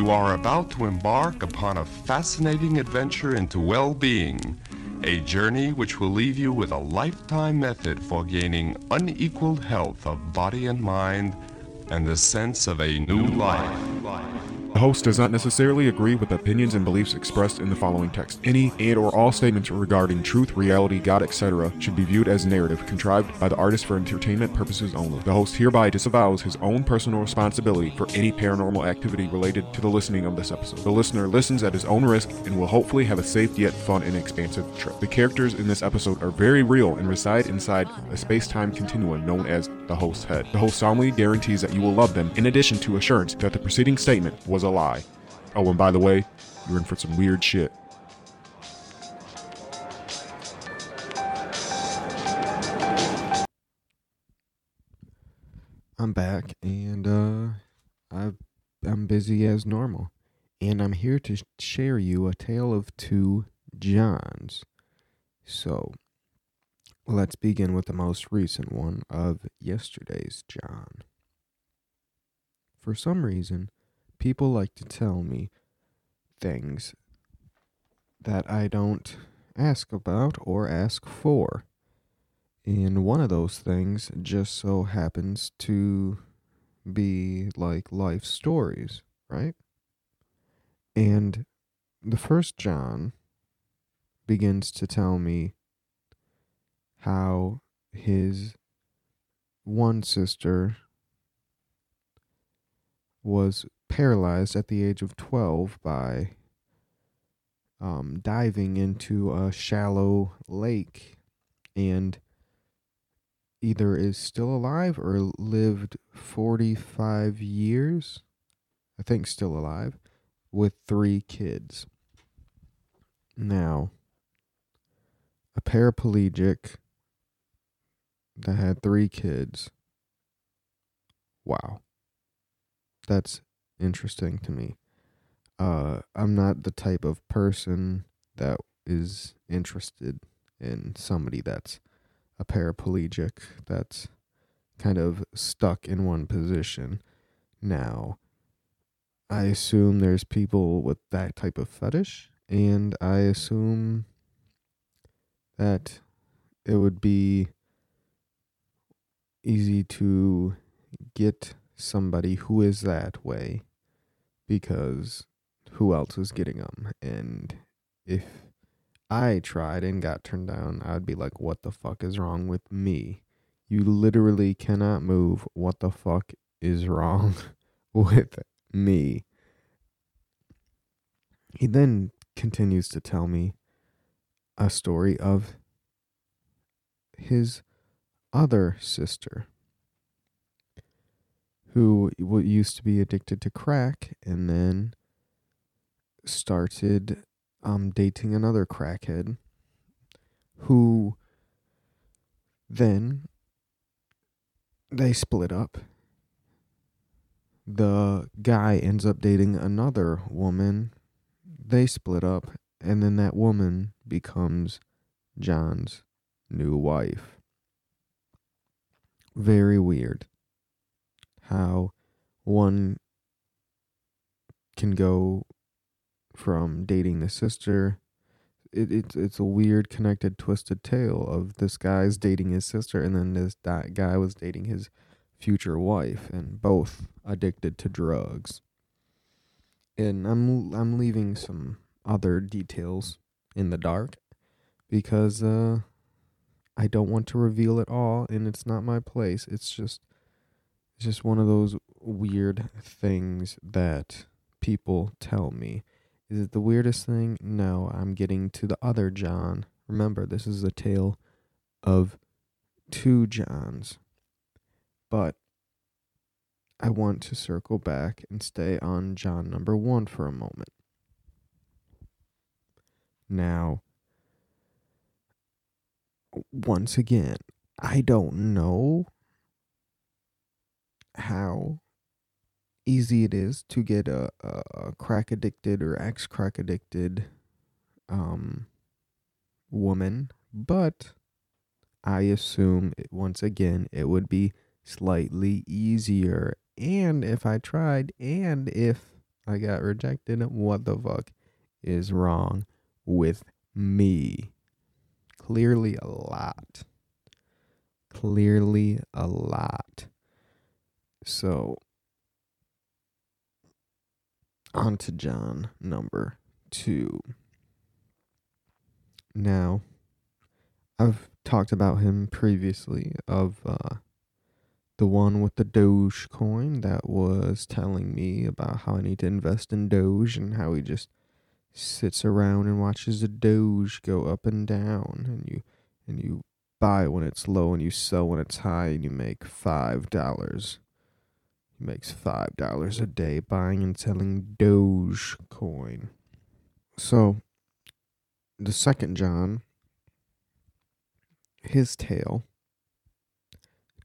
You are about to embark upon a fascinating adventure into well being, a journey which will leave you with a lifetime method for gaining unequaled health of body and mind and the sense of a new life. The host does not necessarily agree with opinions and beliefs expressed in the following text. Any and or all statements regarding truth, reality, God, etc. should be viewed as narrative contrived by the artist for entertainment purposes only. The host hereby disavows his own personal responsibility for any paranormal activity related to the listening of this episode. The listener listens at his own risk and will hopefully have a safe yet fun and expansive trip. The characters in this episode are very real and reside inside a space-time continuum known as the host's head. The host solemnly guarantees that you will love them in addition to assurance that the preceding statement was a lie. Oh, and by the way, you're in for some weird shit. I'm back and uh I I'm busy as normal. And I'm here to share you a tale of two Johns. So, let's begin with the most recent one of yesterday's John. For some reason, people like to tell me things that I don't ask about or ask for. And one of those things just so happens to be like life stories, right? And the first John begins to tell me how his one sister was paralyzed at the age of 12 by um, diving into a shallow lake and either is still alive or lived 45 years, I think still alive, with three kids. Now, a paraplegic that had three kids. Wow. That's interesting to me. Uh, I'm not the type of person that is interested in somebody that's a paraplegic that's kind of stuck in one position. Now, I assume there's people with that type of fetish, and I assume that it would be easy to get somebody who is that way because who else was getting them? And if I tried and got turned down, I'd be like, what the fuck is wrong with me? You literally cannot move. What the fuck is wrong with me? He then continues to tell me a story of his other sister who used to be addicted to crack and then started um, dating another crackhead who then they split up. The guy ends up dating another woman. They split up, and then that woman becomes John's new wife. Very weird how one can go from dating the sister. It, it's it's a weird connected twisted tale of this guy's dating his sister and then this that guy was dating his future wife and both addicted to drugs. And I'm I'm leaving some other details in the dark because uh I don't want to reveal it all and it's not my place. It's just it's just one of those weird things that people tell me. Is it the weirdest thing? No, I'm getting to the other John. Remember, this is a tale of two Johns. But I want to circle back and stay on John number one for a moment. Now, once again, I don't know how easy it is to get a, a, a crack addicted or ex crack addicted um, woman, but I assume it, once again it would be slightly easier. And if I tried, and if I got rejected. What the fuck is wrong with me? Clearly a lot. Clearly a lot. So on to John number two. Now, I've talked about him previously of uh, the one with the Doge coin that was telling me about how I need to invest in Doge and how he just sits around and watches the Doge go up and down and you and you buy when it's low and you sell when it's high and you make five dollars. He makes five dollars a day buying and selling Doge coin. So the second John his tale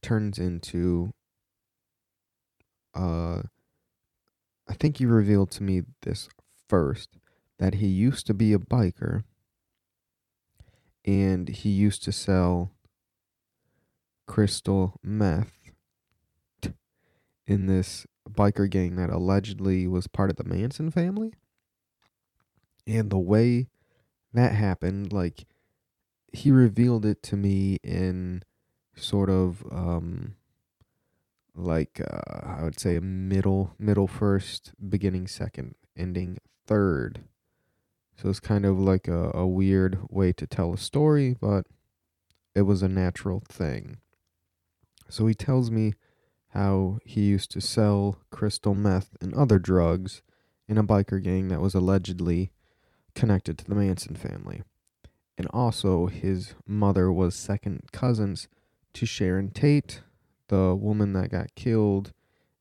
turns into uh I think he revealed to me this first that he used to be a biker and he used to sell crystal meth in this biker gang that allegedly was part of the Manson family. And the way that happened, like he revealed it to me in sort of um like uh, I would say a middle middle first, beginning second, ending third. So it's kind of like a, a weird way to tell a story, but it was a natural thing. So he tells me how he used to sell crystal meth and other drugs in a biker gang that was allegedly connected to the Manson family. And also, his mother was second cousins to Sharon Tate, the woman that got killed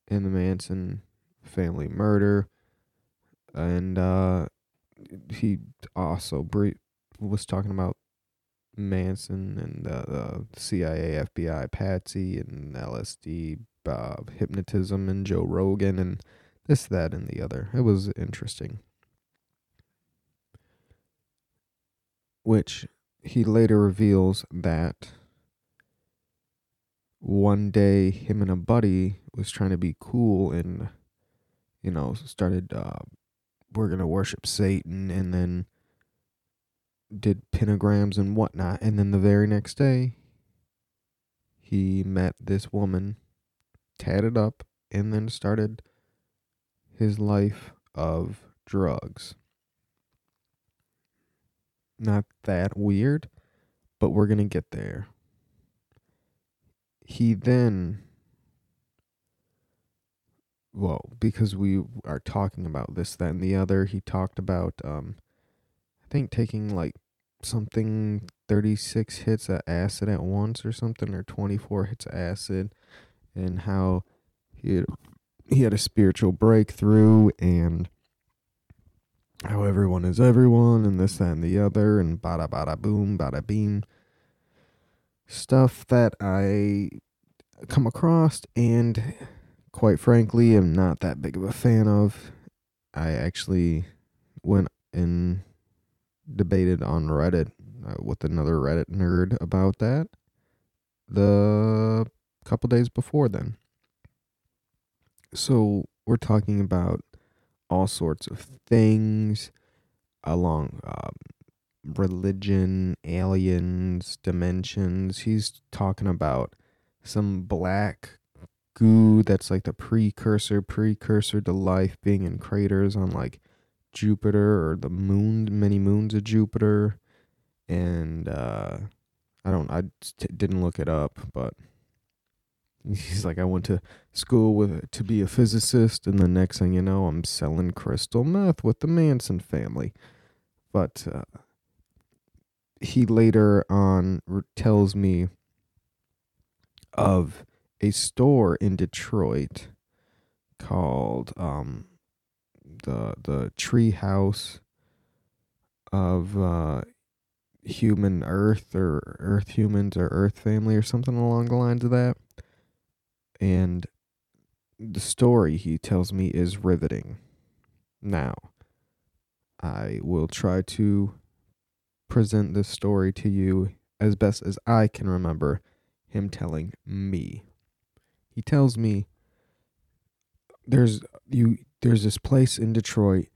in the Manson family murder. And uh, he also was talking about Manson and uh, the CIA, FBI, Patsy, and LSD, uh, hypnotism, and Joe Rogan, and this, that, and the other. It was interesting. Which he later reveals that one day him and a buddy was trying to be cool and you know started uh, we're gonna worship satan and then did pentagrams and whatnot and then the very next day he met this woman tatted up and then started his life of drugs. Not that weird but we're gonna get there. He then well because we are talking about this that and the other he talked about um i think taking like something 36 hits of acid at once or something or 24 hits of acid and how he had, he had a spiritual breakthrough and how everyone is everyone and this that and the other and bada bada boom bada beam stuff that I come across and quite frankly am not that big of a fan of. I actually went and debated on Reddit uh, with another Reddit nerd about that the couple days before then. So we're talking about all sorts of things along um, religion, aliens, dimensions. He's talking about some black goo that's like the precursor, precursor to life being in craters on like Jupiter or the moon, many moons of Jupiter. And uh, I don't, I t- didn't look it up, but he's like, I went to school with to be a physicist, and the next thing you know, I'm selling crystal meth with the Manson family. But uh, he later on tells me of a store in Detroit called um, the the Tree House of uh, Human Earth or Earth Humans or Earth Family or something along the lines of that. And the story he tells me is riveting. Now, I will try to present this story to you as best as I can remember him telling me. He tells me there's you there's this place in Detroit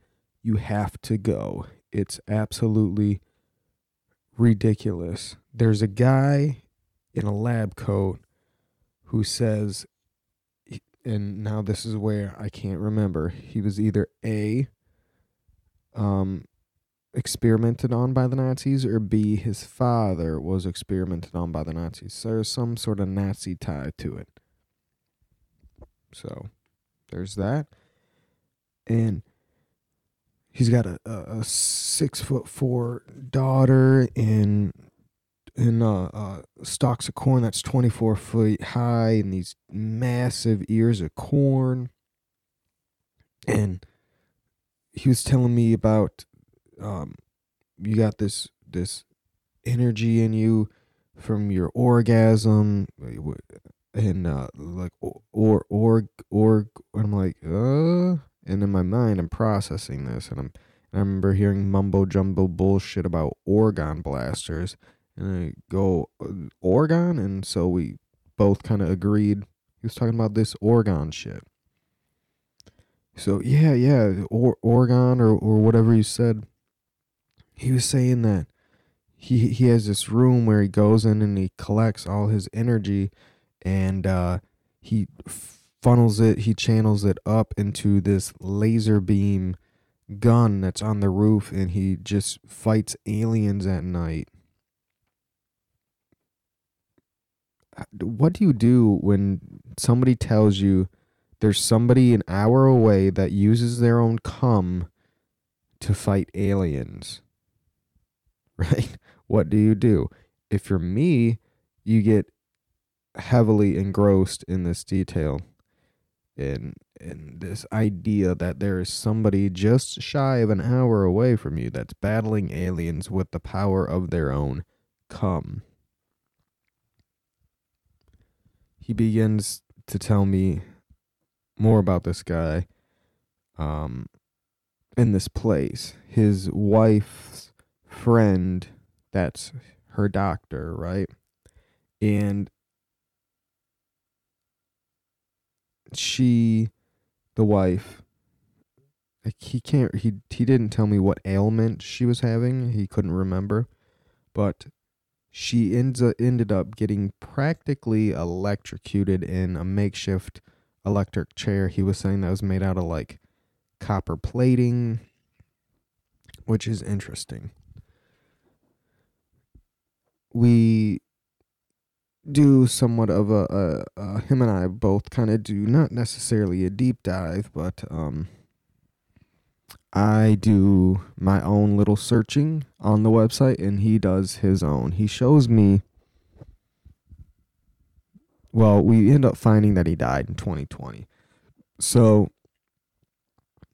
you have to go. It's absolutely ridiculous. There's a guy in a lab coat who says, and now this is where I can't remember. He was either A, um, experimented on by the Nazis, or B, his father was experimented on by the Nazis. So there's some sort of Nazi tie to it. So there's that. And he's got a, a, a six foot four daughter and and uh, uh, stalks of corn that's 24 feet high and these massive ears of corn. And he was telling me about um, you got this this energy in you from your orgasm and uh, like or or or I'm like uh and in my mind I'm processing this and I'm and I remember hearing mumbo jumbo bullshit about orgone blasters and I go uh, orgone, and so we both kind of agreed. He was talking about this orgone shit. So yeah, yeah, or Oregon or or whatever you said. He was saying that he he has this room where he goes in and he collects all his energy, and uh, he funnels it, he channels it up into this laser beam gun that's on the roof, and he just fights aliens at night what do you do when somebody tells you there's somebody an hour away that uses their own cum to fight aliens? Right? What do you do? If you're me, you get heavily engrossed in this detail in in this idea that there is somebody just shy of an hour away from you that's battling aliens with the power of their own come. he begins to tell me more about this guy um, in this place. His wife's friend, that's her doctor, right? And she, the wife, like he can't he he didn't tell me what ailment she was having. He couldn't remember, but she ends ended up getting practically electrocuted in a makeshift electric chair. He was saying that was made out of like copper plating, which is interesting. We do somewhat of a, a, a him and I both kind of do not necessarily a deep dive, but um I do my own little searching on the website and he does his own. He shows me well, we end up finding that he died in 2020. So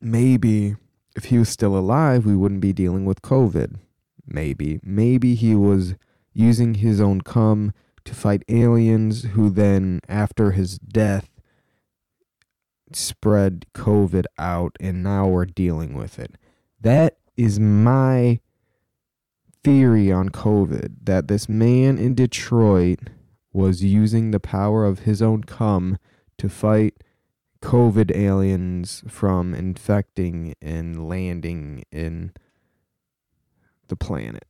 maybe if he was still alive, we wouldn't be dealing with COVID. Maybe. Maybe he was using his own cum to fight aliens who then, after his death, spread COVID out and now we're dealing with it. That is my theory on COVID that this man in Detroit was using the power of his own cum to fight COVID aliens from infecting and landing in the planet.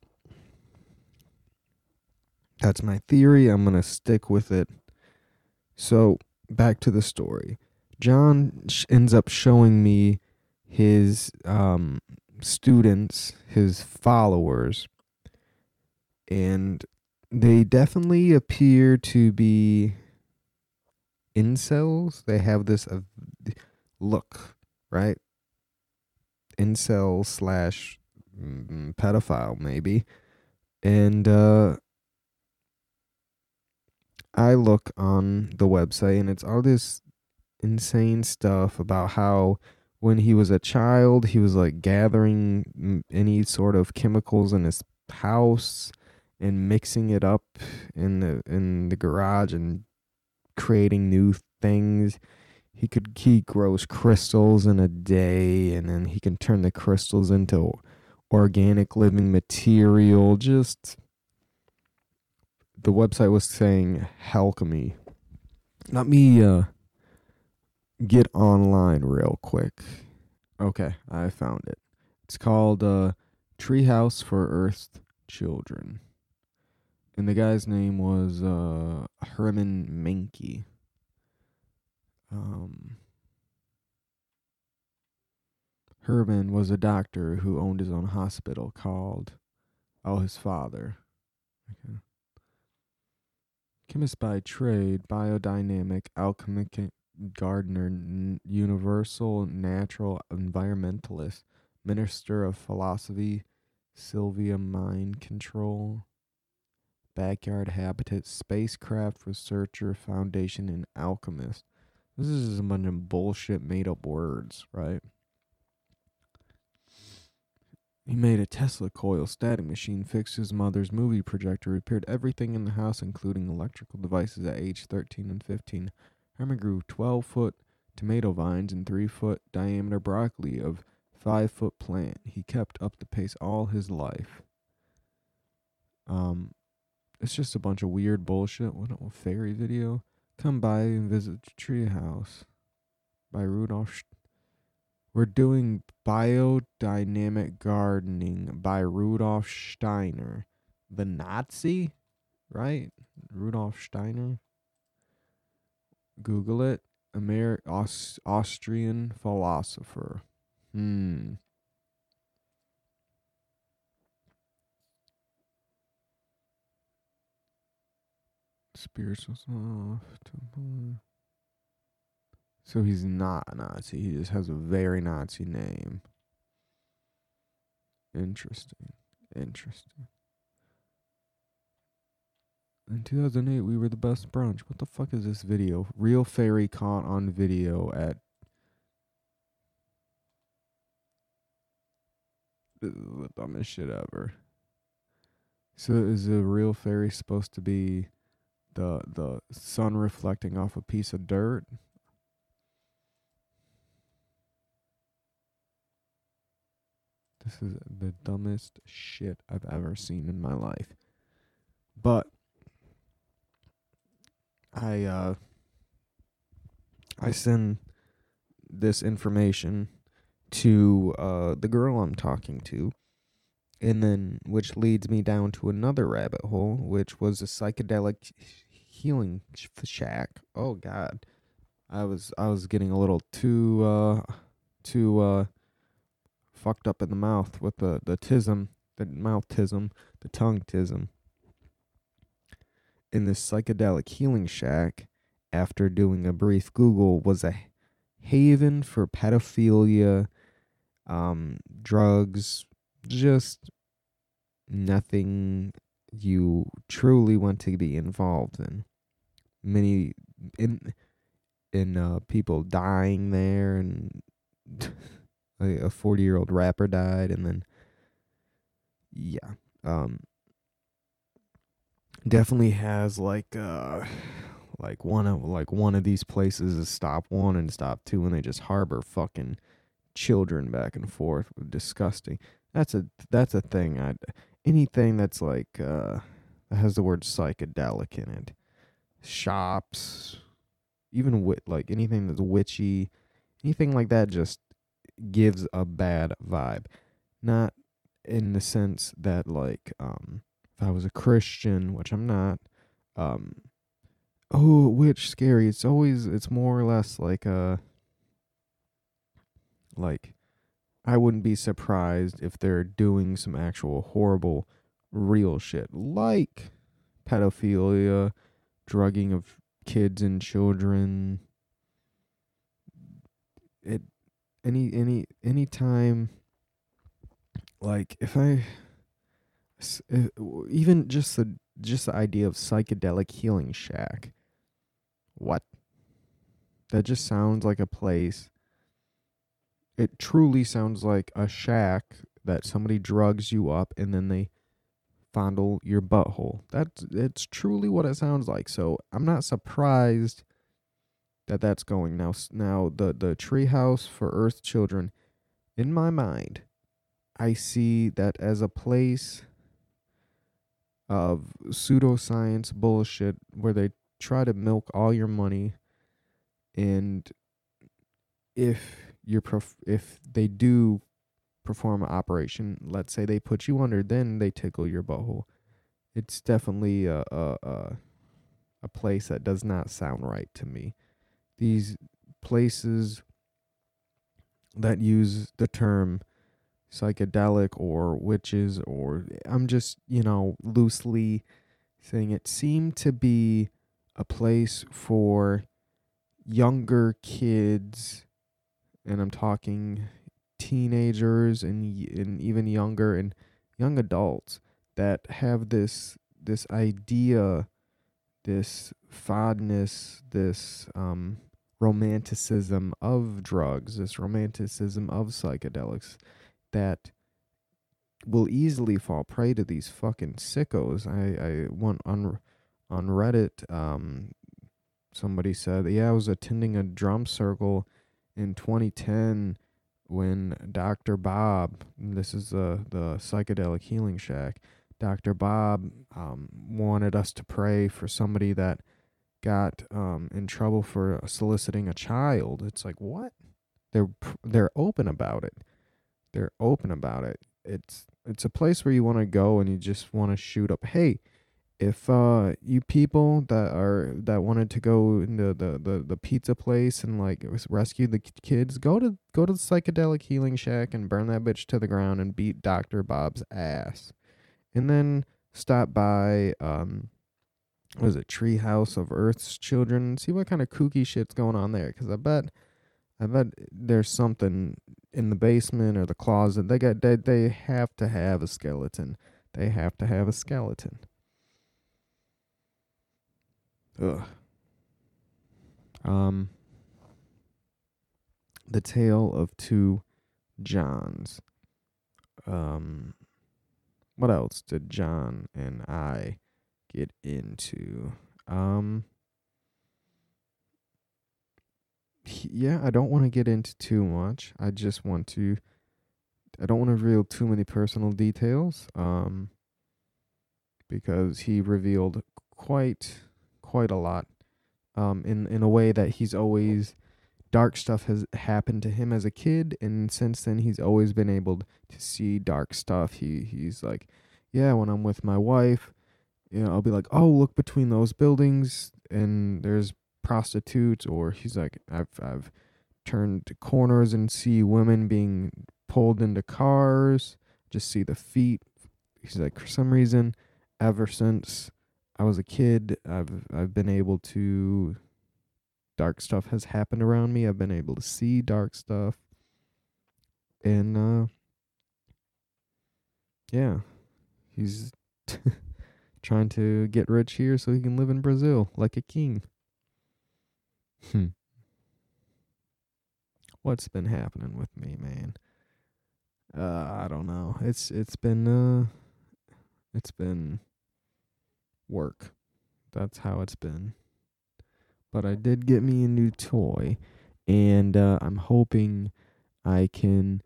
That's my theory. I'm going to stick with it. So, back to the story. John ends up showing me his um, students, his followers, and they definitely appear to be incels. They have this uh, look, right? Incel slash mm, pedophile, maybe. And uh, I look on the website, and it's all this insane stuff about how when he was a child, he was like gathering any sort of chemicals in his house and mixing it up in the in the garage and creating new things. He could he grows crystals in a day and then he can turn the crystals into organic living material. Just the website was saying alchemy. Let me uh get online real quick Okay, I found it. It's called uh, Treehouse for Earth Children. And the guy's name was uh, Herman Menke. Um, Herman was a doctor who owned his own hospital called, oh, his father. Okay. Chemist by trade, biodynamic, alchemic gardener, n- universal natural environmentalist, minister of philosophy, Silva mind control, backyard habitat, spacecraft researcher, foundation, and alchemist. This is just a bunch of bullshit made up words, right? He made a Tesla coil static machine, fixed his mother's movie projector, repaired everything in the house, including electrical devices, at age 13 and 15. Herman grew 12 foot tomato vines and 3 foot diameter broccoli of 5 foot plant. He kept up the pace all his life. Um, it's just a bunch of weird bullshit. What a fairy video. Come by and visit the treehouse by Rudolf. We're doing biodynamic gardening by Rudolf Steiner, the Nazi, right? Rudolf Steiner. Google it. Amer- Aus- Austrian philosopher. Hmm. Spiritual soft. So he's not a Nazi. He just has a very Nazi name. Interesting. Interesting. In 2008, we were the best brunch. What the fuck is this video? Real fairy caught on video at. This is the dumbest shit ever. So is a real fairy supposed to be the the sun reflecting off a piece of dirt? This is the dumbest shit I've ever seen in my life. But I uh I send this information to uh the girl I'm talking to and then which leads me down to another rabbit hole which was a psychedelic healing shack. Oh god. I was I was getting a little too uh too uh fucked up in the mouth with the the tism, the mouth tism, the tongue tism. In this psychedelic healing shack, after doing a brief Google, was a haven for pedophilia, um, drugs, just nothing you truly want to be involved in. Many in in uh, people dying there and a 40 year old rapper died and then yeah um definitely has like uh like one of like one of these places is stop one and stop two and they just harbor fucking children back and forth disgusting. That's a that's a thing i anything that's like uh that has the word psychedelic in it. Shops even wit like anything that's witchy anything like that just gives a bad vibe. Not in the sense that like um if I was a Christian, which I'm not, um oh which scary. It's always it's more or less like a like I wouldn't be surprised if they're doing some actual horrible real shit like pedophilia, drugging of kids and children. It any any any time like if i if, eh, even just the just the idea of psychedelic healing shack. What? That just sounds like a place. It truly sounds like a shack that somebody drugs you up and then they fondle your butthole. That's it's truly what it sounds like. So i'm not surprised that that's going now. Now the the treehouse for Earth children, in my mind, I see that as a place of pseudoscience bullshit where they try to milk all your money, and if you're prof- if they do perform an operation, let's say they put you under, then they tickle your butthole. It's definitely a a a, a place that does not sound right to me. These places that use the term psychedelic or witches or I'm just, you know, loosely saying it seemed to be a place for younger kids and I'm talking teenagers and and even younger and young adults that have this this idea this fondness this um romanticism of drugs this romanticism of psychedelics that will easily fall prey to these fucking sickos i i went on on reddit um somebody said yeah i was attending a drum circle in 2010 when Dr. Bob, this is the the psychedelic healing shack, Dr. Bob um, wanted us to pray for somebody that got um, in trouble for soliciting a child. It's like what? They're they're open about it. They're open about it. It's it's a place where you want to go and you just want to shoot up. Hey, if uh you people that are that wanted to go into the the the pizza place and like rescue the kids go to go to the psychedelic healing shack and burn that bitch to the ground and beat dr bob's ass and then stop by um was it treehouse of earth's children see what kind of kooky shit's going on there because i bet i bet there's something in the basement or the closet they got they, they have to have a skeleton they have to have a skeleton Ugh. Um, the tale of two Johns. Um, what else did John and I get into? Um, yeah, I don't want to get into too much. I just want to. I don't want to reveal too many personal details. Um, because he revealed quite quite a lot. Um, in in a way that he's always dark stuff has happened to him as a kid, and since then he's always been able to see dark stuff. He he's like, yeah, when I'm with my wife, you know, I'll be like, oh, look between those buildings, and there's prostitutes, or he's like, I've I've turned corners and see women being pulled into cars, just see the feet. He's like, for some reason, ever since I was a kid, I've I've been able to dark stuff has happened around me. I've been able to see dark stuff. And uh yeah. He's trying to get rich here so he can live in Brazil like a king. Hmm. What's been happening with me, man? Uh I don't know. It's it's been uh it's been work. That's how it's been. But I did get me a new toy, and uh, I'm hoping I can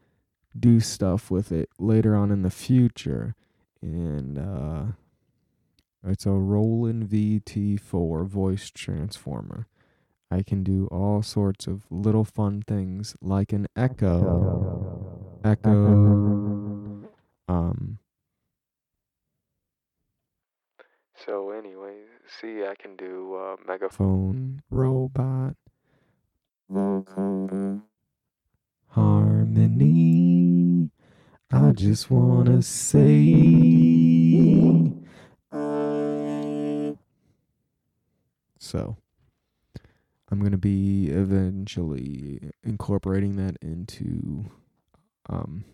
do stuff with it later on in the future. And uh, it's a Roland VT4 voice transformer. I can do all sorts of little fun things like an echo. Echo. Um, So anyway, see, I can do uh, megaphone, robot, vocoder, harmony. I just wanna say. So, I'm gonna be eventually incorporating that into um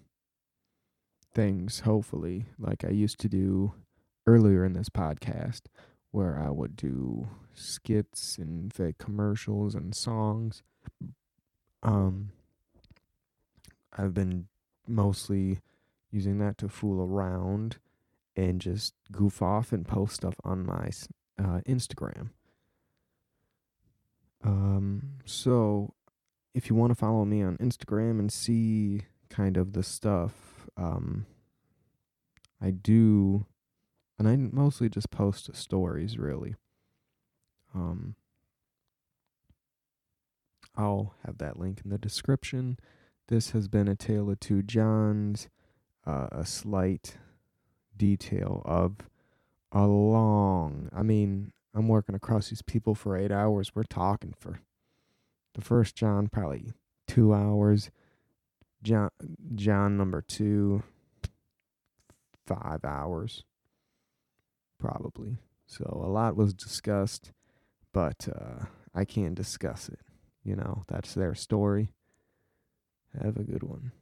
things. Hopefully, like I used to do earlier in this podcast where I would do skits and fake commercials and songs. Um, I've been mostly using that to fool around and just goof off and post stuff on my uh, Instagram. Um, so if you want to follow me on Instagram and see kind of the stuff, um, I do and I mostly just post stories really. Um, I'll have that link in the description. This has been a tale of two Johns, uh, a slight detail of a long. I mean, I'm working across these people for eight hours. We're talking for the first John, probably two hours. John, John number two, five hours, probably. So a lot was discussed, but uh, I can't discuss it. You know, that's their story. Have a good one.